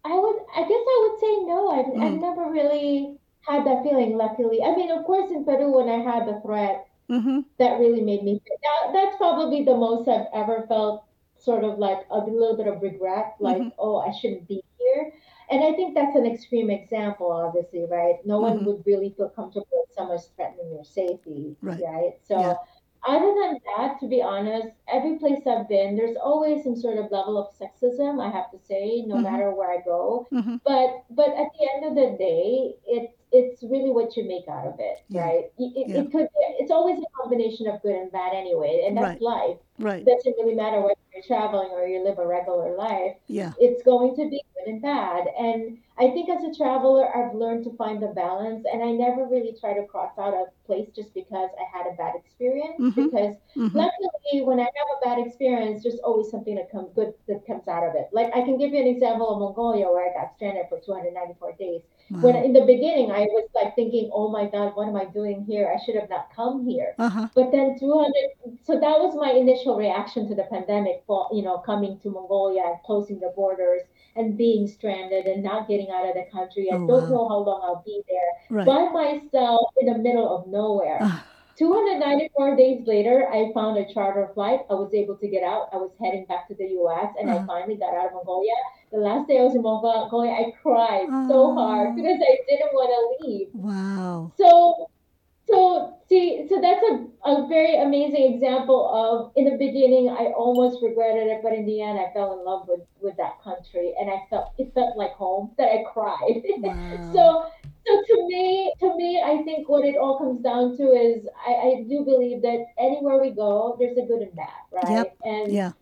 I would, I guess I would say no. I've, I've Mm, never really had that feeling, luckily. I mean, of course, in Peru, when I had the threat, mm-hmm, that really made me, that, that's probably the most I've ever felt sort of like a little bit of regret, like, mm-hmm, oh, I shouldn't be here. And I think that's an extreme example, obviously, right? No one mm-hmm. would really feel comfortable if someone's threatening your safety, Right. right? Yeah. So, other than that, to be honest, every place I've been, there's always some sort of level of sexism, I have to say, no Mm-hmm, matter where I go. mm-hmm. But but at the end of the day, it's it's really what you make out of it, Yeah. right? It, Yeah. it could it's always a combination of good and bad anyway, and that's Right. life. Right. It doesn't really matter whether you're traveling or you live a regular life. Yeah. It's going to be good and bad. And I think as a traveler, I've learned to find the balance, and I never really try to cross out a place just because I had a bad experience. Mm-hmm. Because Mm-hmm. luckily, when I have a bad experience, there's always something that comes good that comes out of it. Like I can give you an example of Mongolia, where I got stranded for 294 days. When in the beginning, I was like thinking, "Oh my God, what am I doing here? I should have not come here." Uh-huh. But then 200, so that was my initial reaction to the pandemic, for, you know, coming to Mongolia and closing the borders and being stranded and not getting out of the country. I Oh don't wow. know how long I'll be there Right. by myself in the middle of nowhere. Uh, 294 days later, I found a charter flight. I was able to get out. I was heading back to the US and I uh, finally got out of Mongolia. The last day I was in Mongolia, I cried so hard oh, because I didn't want to leave. wow. So so see, so that's a, a very amazing example of in the beginning I almost regretted it, but in the end I fell in love with with that country and I felt it felt like home that I cried. Wow. so so to me to me I think what it all comes down to is I, I do believe that anywhere we go there's a good and bad, right? Yep. And Yeah.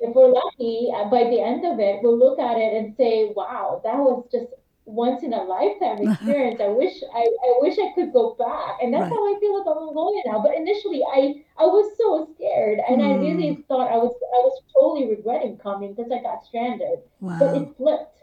if we're lucky, uh, by the end of it, we'll look at it and say, "Wow, that was just once in a lifetime experience. I wish I, I wish I could go back." And that's right. how I feel about Mongolia now. But initially, I I was so scared, and I Mm, really thought I was I was totally regretting coming because I got stranded. Wow. But it flipped.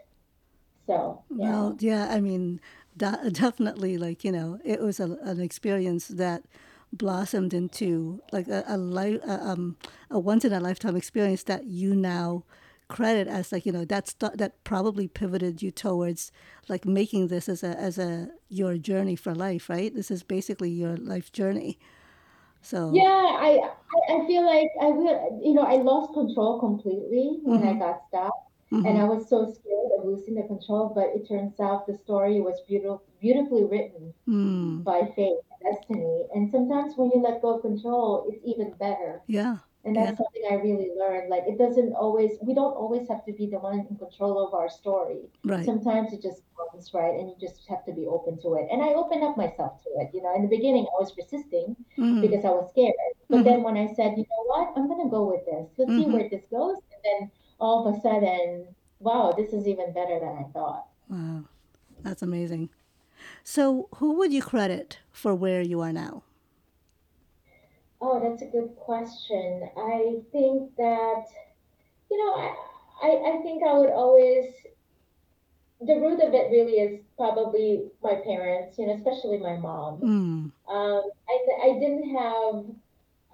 So yeah, Well, yeah, I mean, da- definitely, like, you know, it was a, an experience that blossomed into like a, a life, a, um, a once in a lifetime experience that you now credit as like, you know, that's that probably pivoted you towards like making this as a as a your journey for life, right? This is basically your life journey. So, yeah I, I feel like I will. You know, I lost control completely when I mm-hmm, got stuck. And mm-hmm, I was so scared of losing the control, but it turns out the story was beautiful, beautifully written mm, by fate and destiny. And sometimes when you let go of control, it's even better. yeah, And yeah, that's something I really learned. Like it doesn't always, we don't always have to be the one in control of our story. right, Sometimes it just comes, right? And you just have to be open to it. And I opened up myself to it. You know, in the beginning, I was resisting mm-hmm, because I was scared. But mm-hmm, then when I said, you know what, I'm going to go with this, let's see mm-hmm. where this goes. And then all of a sudden, wow, this is even better than I thought. Wow, that's amazing. So, who would you credit for where you are now? Oh, that's a good question. I think that, you know, I, I, I think I would always, the root of it really is probably my parents, you know, especially my mom. Mm, Um, I, I didn't have,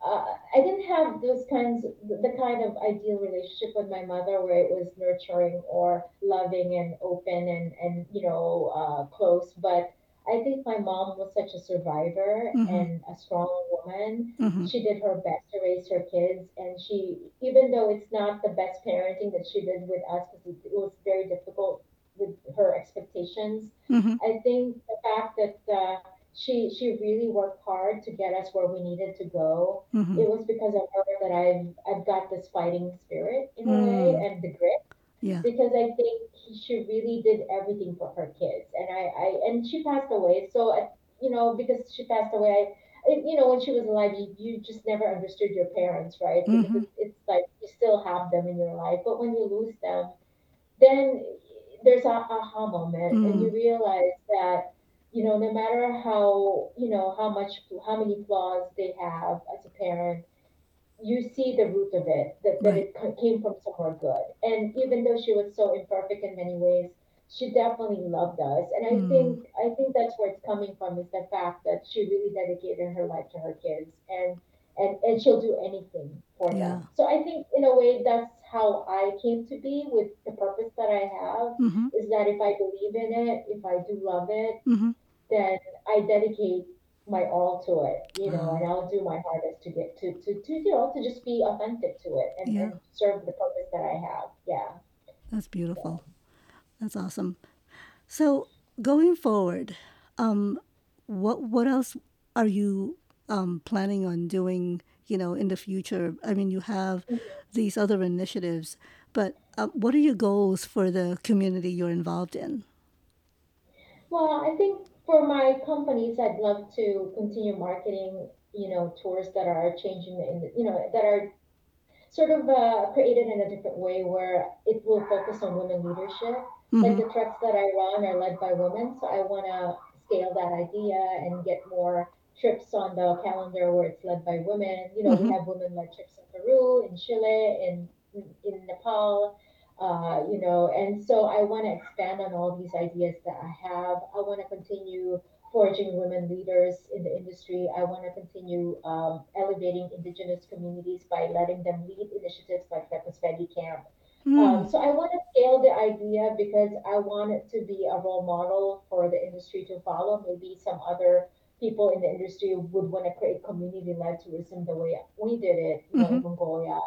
uh, I didn't have those kinds, the kind of ideal relationship with my mother where it was nurturing or loving and open and, and you know, uh, close. But I think my mom was such a survivor mm-hmm, and a strong woman. mm-hmm, She did her best to raise her kids, and she, even though it's not the best parenting that she did with us, because it, it was very difficult with her expectations, mm-hmm, I think the fact that uh, she she really worked hard to get us where we needed to go. mm-hmm. It was because of her that I've I've got this fighting spirit in a way Mm, and the grit yeah. because I think she really did everything for her kids, and I, I and she passed away. So I, you know, because she passed away, I, you know, when she was alive, you, you just never understood your parents, right? Mm-hmm, it's it's like you still have them in your life, but when you lose them, then there's a aha moment and mm, you realize that you know no matter how you know how much how many flaws they have as a parent you see the root of it that, that right. it came from somewhere good. And even though she was so imperfect in many ways she definitely loved us. And i Mm, think i think that's where it's coming from is the fact that she really dedicated her life to her kids and and and she'll do anything for them. So i think in a way that's how i came to be with the purpose that i have Mm-hmm, is that if i believe in it if i do love it mm-hmm. Then I dedicate my all to it, you know, Wow. and I'll do my hardest to get to, to, to you know, to just be authentic to it and, Yeah, and serve the purpose that I have. Yeah. that's Yeah. beautiful. That's awesome. So, going forward, um, what what else are you um, planning on doing? You know, in the future. I mean, you have these other initiatives, but uh, what are your goals for the community you're involved in? Well, I think for my companies, I'd love to continue marketing, you know, tours that are changing the, in- you know, that are sort of uh, created in a different way where it will focus on women leadership. Like Mm-hmm. the trucks that I run are led by women, so I want to scale that idea and get more trips on the calendar where it's led by women. You know, we Mm-hmm. have women-led trips in Peru, in Chile, in in Nepal. Uh, you know, and so I want to expand on all these ideas that I have. I want to continue forging women leaders in the industry. I want to continue um, elevating indigenous communities by letting them lead initiatives like the Pespegi Camp. Um, Mm, so I want to scale the idea because I want it to be a role model for the industry to follow. Maybe some other people in the industry would want to create community-led tourism the way we did it, you know, mm-hmm. in Mongolia.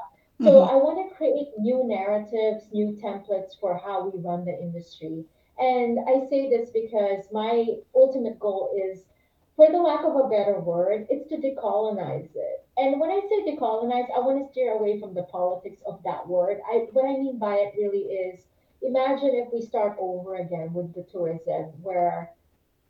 So Mm-hmm. I want to create new narratives, new templates for how we run the industry. And I say this because my ultimate goal is, for the lack of a better word, it's to decolonize it. And when I say decolonize, I want to steer away from the politics of that word. I what I mean by it really is imagine if we start over again with the tourism where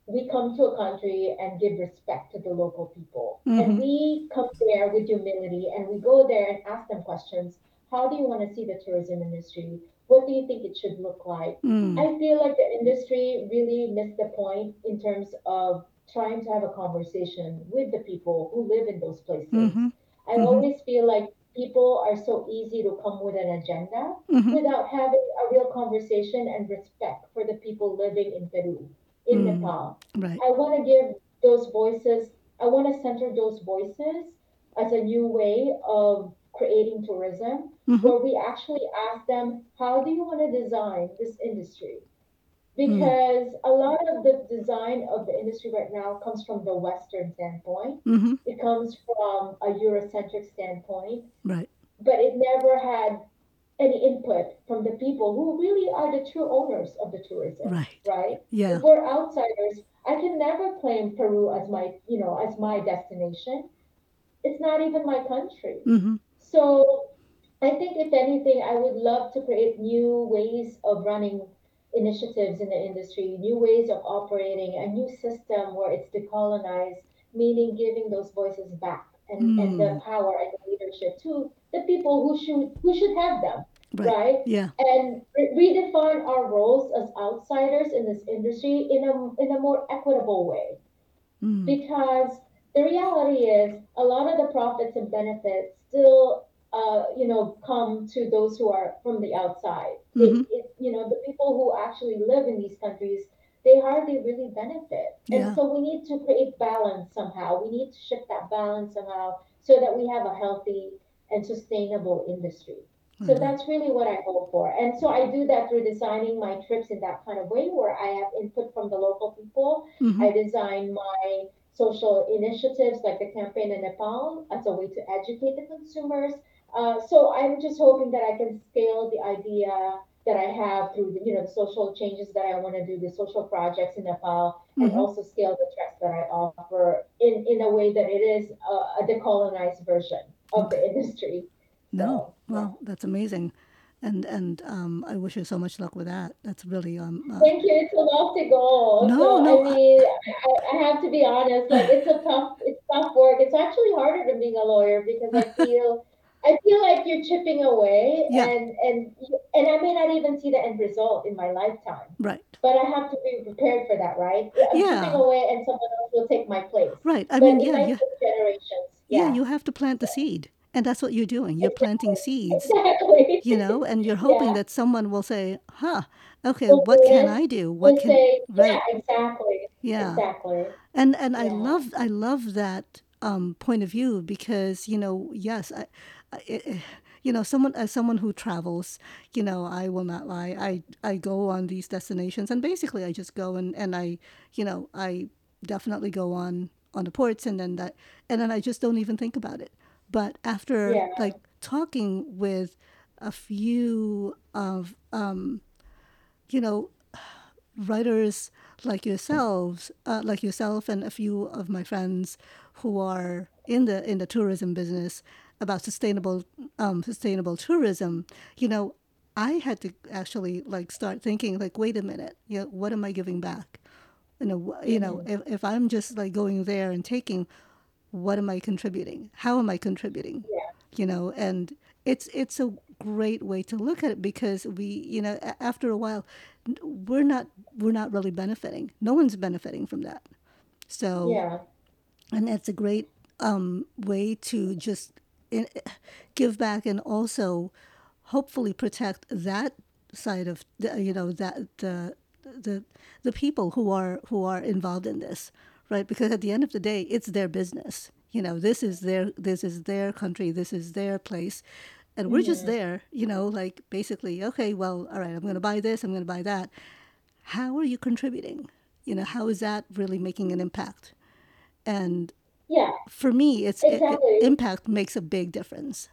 we come to a country and give respect to the local people. And Mm-hmm. we come there with humility and we go there and ask them questions. How do you want to see the tourism industry? What do you think it should look like? Mm, I feel like the industry really missed the point in terms of trying to have a conversation with the people who live in those places. mm-hmm. I Mm-hmm. always feel like people are so easy to come with an agenda Mm-hmm. without having a real conversation and respect for the people living in Peru, in Mm, Nepal. right. I want to give those voices, I want to center those voices as a new way of creating tourism Mm-hmm. where we actually ask them, how do you want to design this industry? Mm, Because a lot of the design of the industry right now comes from the Western standpoint. mm-hmm. It comes from a Eurocentric standpoint, Right. but it never had any input from the people who really are the true owners of the tourism, Right. right? If Yeah. we're outsiders, I can never claim Peru as my, you know, as my destination. It's not even my country. Mm-hmm. So I think if anything, I would love to create new ways of running initiatives in the industry, new ways of operating, a new system where it's decolonized, meaning giving those voices back and, and the Mm, power and the leadership to the people who should who should have them, right. right? Yeah. And re- redefine our roles as outsiders in this industry in a in a more equitable way Mm, because the reality is a lot of the profits and benefits still uh, you know come to those who are from the outside mm-hmm. it, it you know the people who actually live in these countries they hardly really benefit and Yeah. so we need to create balance somehow we need to shift that balance somehow so that we have a healthy and sustainable industry I so that's really what I hope for. And so I do that through designing my trips in that kind of way where I have input from the local people. Mm-hmm. I design my social initiatives like the campaign in Nepal as a way to educate the consumers. Uh, so I'm just hoping that I can scale the idea that I have through the, you know the social changes that I want to do, the social projects in Nepal, and Mm-hmm. also scale the tracks that I offer in in a way that it is a, a decolonized version of the industry. No. So. Well, that's amazing. And and um, I wish you so much luck with that. That's really um. Uh, Thank you. It's a lofty goal. no, So I no. I, mean, I, I have to be honest. Like it's a tough, it's tough work. It's actually harder than being a lawyer because I feel, I feel like you're chipping away, yeah. and and and I may not even see the end result in my lifetime. Right. But I have to be prepared for that, right? I'm chipping Yeah. away, and someone else will take my place. Right. I But mean, yeah. Yeah. generations. Yeah. Yeah. You have to plant the seed, and that's what you're doing. You're planting seeds. Exactly. You know, and you're hoping Yeah. that someone will say, "Huh. Okay. Will What can. I do? What can?" say, yeah, Right. exactly, Yeah. exactly. And and I love I love that um, point of view because you know yes I, you know someone as someone who travels you know I will not lie I I go on these destinations and basically I just go and and I you know I definitely go on on the ports and then that and then I just don't even think about it but after Yeah. like talking with a few of um, you know writers like yourselves, uh, like yourself and a few of my friends who are in the in the tourism business about sustainable um, sustainable tourism, you know, I had to actually like start thinking like, wait a minute, you know, what am I giving back? You know, you know, hmm if, if I'm just like going there and taking, what am I contributing? How am I contributing? Yeah. You know, and it's it's a great way to look at it because we you know after a while we're not we're not really benefiting no one's benefiting from that so Yeah. and that's a great um, way to just in, give back and also hopefully protect that side of the, you know that the the the people who are who are involved in this right? Because at the end of the day it's their business. You know this is their this is their country this is their place. And we're just there you know like basically okay well all right i'm going to buy this i'm going to buy that. How are you contributing? You know how is that really making an impact? And Yeah, for me it's it, it, impact makes a big difference.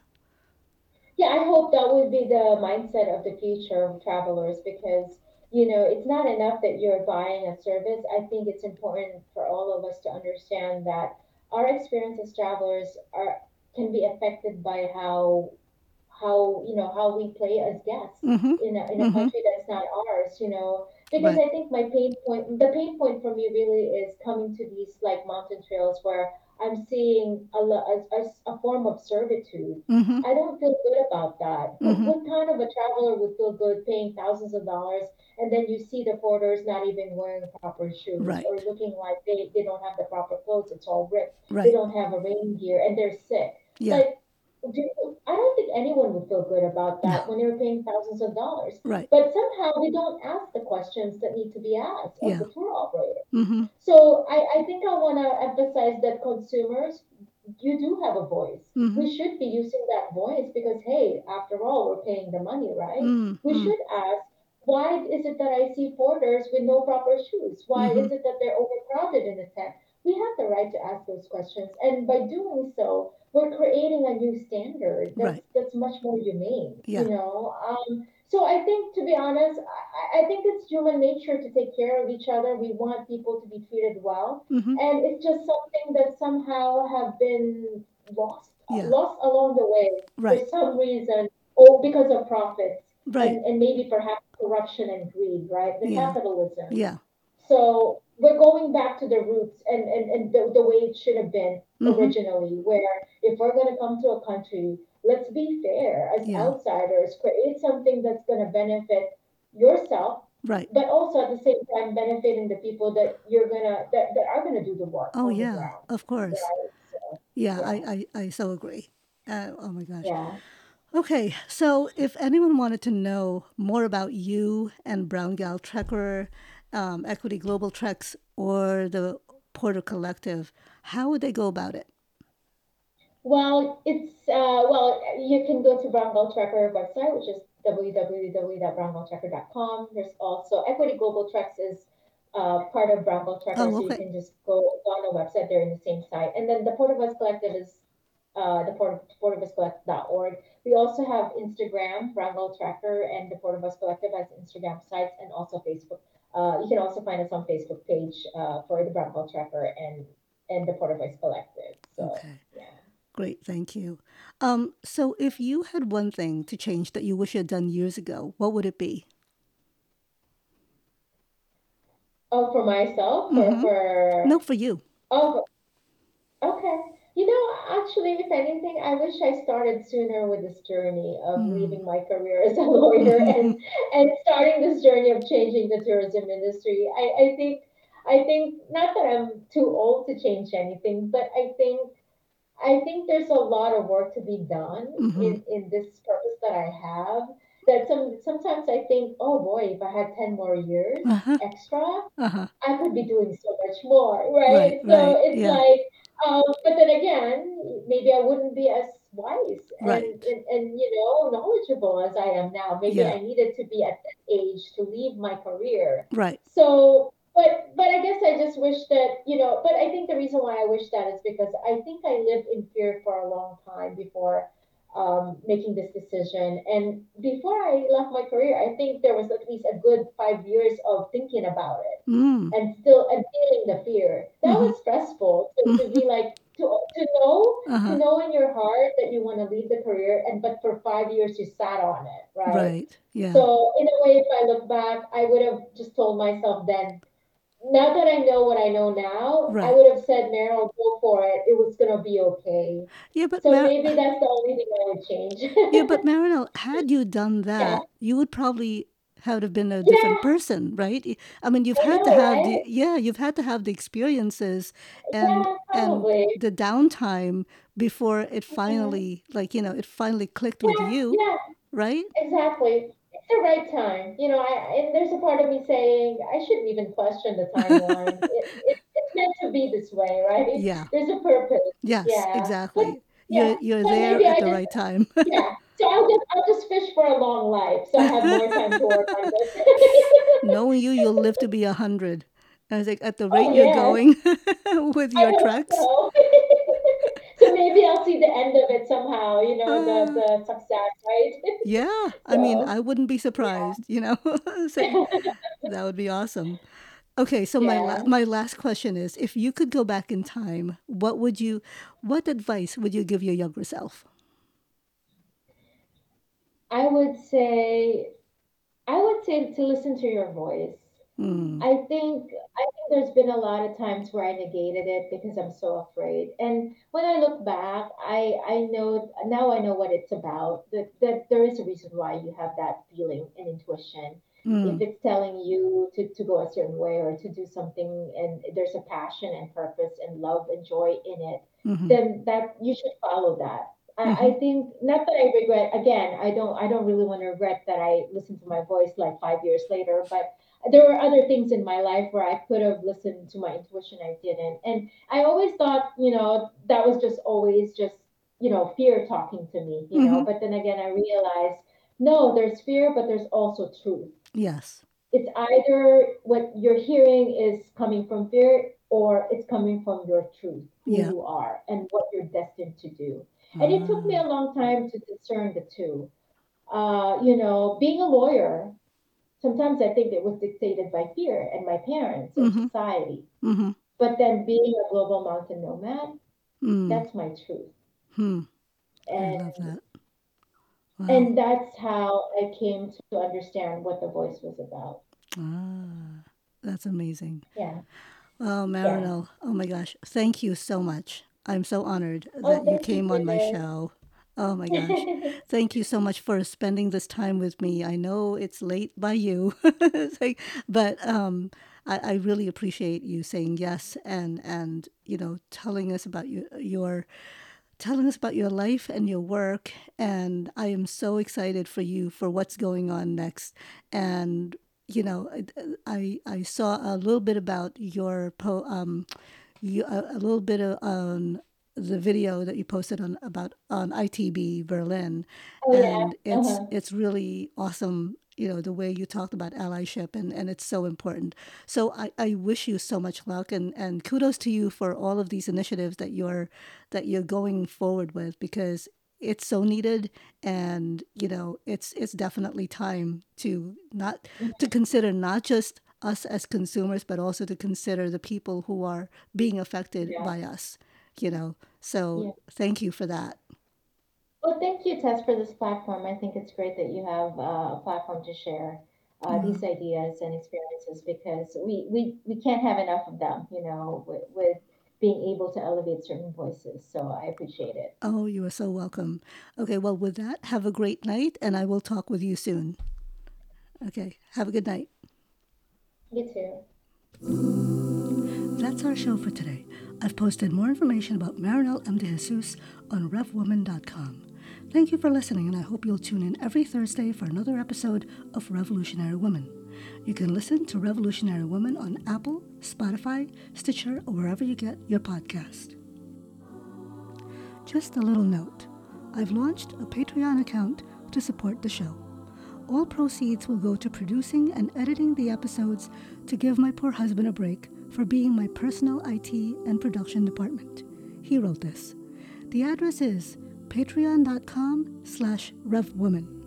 Yeah, I hope that would be the mindset of the future of travelers because, you know, it's not enough that you're buying a service. I think it's important for all of us to understand that our experience as travelers are can be affected by how how you know how we play as guests mm-hmm. in a, in a mm-hmm. country that's not ours you know. Because right. I think my pain point the pain point for me really is coming to these like mountain trails where i'm seeing a, a, a, form of servitude. Mm-hmm. I don't feel good about that. What, mm-hmm. what kind of a traveler would feel good paying thousands of dollars and then you see the porters not even wearing proper shoes or looking like they, they don't have the proper clothes it's all ripped. They don't have a rain gear and they're sick. Yeah. Like I don't think anyone would feel good about no that when they're paying thousands of dollars. right But somehow we don't ask the questions that need to be asked of yeah the tour operator. mm-hmm So I, I think I want to emphasize that consumers, you do have a voice. mm-hmm We should be using that voice because, hey, after all, we're paying the money, right? We mm-hmm should ask, why is it that I see porters with no proper shoes? Why mm-hmm is it that they're overcrowded in the tent? We have the right to ask those questions. And by doing so, we're creating a new standard that's right that's much more humane, yeah you know. Um, so I think, to be honest, I, I think it's human nature to take care of each other. We want people to be treated well, mm-hmm and it's just something that somehow have been lost yeah lost along the way for some reason, or because of profits right and and maybe perhaps corruption and greed, right? The yeah capitalism. yeah So we're going back to the roots and, and, and the, the way it should have been mm-hmm. originally, where if we're going to come to a country, let's be fair. As yeah. outsiders, create something that's going to benefit yourself, right. but also at the same time benefiting the people that you're going to, that, that are going to do the work oh yeah. ground, of course. right? So, yeah yeah, i i, I so agree. Uh, oh my gosh. Yeah. Okay, so if anyone wanted to know more about you and Brown Gal Trekker, um, Equity Global Treks, or the Porter Collective, how would they go about it? Well, it's uh, well, you can go to Brown Gal Trekker website, which is www.browngaltrekker.com. There's also Equity Global Treks is uh, part of Brown Gal Trekker, Oh, so you can just go, on the website. They're in the same site. And then the Porter Collective is uh, the Port, portervoicecollective.org. We also have Instagram, Brown Gal Trekker, and the Porter Collective has Instagram sites and also Facebook. Uh, you can also find us on Facebook page uh, for the Brown Gal Trekker and and the Porter Voice Collective. So Okay, yeah. great, thank you. Um, so if you had one thing to change that you wish you had done years ago, what would it be? Oh, for myself Mm-hmm. for No, for you. oh, okay. You know, actually, if anything, I wish I started sooner with this journey of Mm. leaving my career as a lawyer and and starting this journey of changing the tourism industry. I, I think I think not that I'm too old to change anything, but I think I think there's a lot of work to be done mm-hmm. in in this purpose that I have. That some sometimes I think, oh boy, if I had ten more years Uh-huh. extra, Uh-huh. I could be doing so much more, Right, right? So right. it's Yeah. like, um, but then again, maybe I wouldn't be as wise and, Right. and, and, you know, knowledgeable as I am now. Maybe Yeah. I needed to be at that age to leave my career. Right. So, but, but I guess I just wish that, you know, but I think the reason why I wish that is because I think I lived in fear for a long time before um, making this decision. And before I left my career, I think there was at least a good five years of thinking about it Mm. and still and feeling the fear. That Mm-hmm. was stressful to, to be like to to know Uh-huh. know in your heart that you want to leave the career and but for five years you sat on it, right? Right. Yeah. So in a way, if I look back, I would have just told myself then now that I know what I know now, I would have said, Meryl, go for it. It was gonna be okay. Yeah, but So Mar- maybe that's the only thing I would change. yeah, but. Marinel, had you done Yeah, that, you would probably have have been a different yeah, person, right? I mean, you've I had to know, have the yeah, you've had to have the experiences and Yeah, and the downtime before it Mhm. finally like, you know, it finally clicked with you, yeah, right? exactly. It's the right time. You know, I and there's a part of me saying I shouldn't even question the timeline. It, it it's meant to be this way, right? Yeah. There's a purpose. Yes, Yeah. But exactly. yeah, You're you're but there at I the just right time. yeah. So I'll just I'll just fish for a long life so I have more time to work on this. Knowing you, you'll live to be a hundred. I was like, at the oh, rate Oh you're yes, going with your treks. so. So maybe I'll see the end of it somehow, you know, the Uh, the success, right? yeah, I mean, I wouldn't be yeah. surprised, you know. Like, that would be awesome. Okay, so my la- my last question is, if you could go back in time, what would you, what advice would you give your younger self? I would say I would say to listen to your voice. Hmm. I think I think there's been a lot of times where I negated it because I'm so afraid. And when I look back, I I know now I know what it's about. That that there is a reason why you have that feeling and intuition. If Hmm. it's telling you to, to go a certain way or to do something and there's a passion and purpose and love and joy in it, Mm-hmm. then that you should follow that. I, Mm-hmm. I think not that I regret again, I don't I don't really want to regret that I listened to my voice like five years later, but there were other things in my life where I could have listened to my intuition, I didn't. And I always thought, you know, that was just always just, you know, fear talking to me, you know. Mm-hmm. But then again I realized no, there's fear, but there's also truth. Yes. It's either what you're hearing is coming from fear or it's coming from your truth, who Yeah. you are and what you're destined to do. And it took me Ah. a long time to discern the two. Uh, you know, being a lawyer, sometimes I think it was dictated by fear and my parents or Mm-hmm. society. Mm-hmm. But then being a global mountain nomad, Mm. that's my truth. Hmm. I love And that. Wow. and that's how I came to understand what the voice was about. Ah, that's amazing. Yeah. Well, Yeah. Marinel, oh my gosh, thank you so much. I'm so honored Oh, that you you came for on my show. Oh my gosh. Thank you so much for spending this time with me. I know it's late by you, like- but um, I, I really appreciate you saying yes and and you know telling us about your your telling us about your life and your work. And I am so excited for you for what's going on next. And you know, I I saw a little bit about your po um you a, a little bit of on the video that you posted on about on ITB Berlin, Oh yeah. and it's Uh-huh. it's really awesome. You know the way you talked about allyship and, and it's so important. So I, I wish you so much luck and, and kudos to you for all of these initiatives that you're that you're going forward with because it's so needed and you know it's it's definitely time to not to consider not just us as consumers but also to consider the people who are being affected Yeah. by us you know so Yeah. thank you for that Well, thank you, Tess, for this platform. I think it's great that you have uh, a platform to share uh, Well, these ideas and experiences because we, we, we can't have enough of them, you know, with, with being able to elevate certain voices. So I appreciate it. oh you are so welcome okay well with that have a great night and i will talk with you soon okay have a good night You too. That's our show for today. I've posted more information about Marinel M. De Jesus on RevWoman.com. Thank you for listening, and I hope you'll tune in every Thursday for another episode of Revolutionary Woman. You can listen to Revolutionary Woman on Apple, Spotify, Stitcher, or wherever you get your podcast. Just a little note I've launched a Patreon account to support the show. All proceeds will go to producing and editing the episodes to give my poor husband a break for being my personal IT and production department. He wrote this. The address is patreon.com slash revwoman.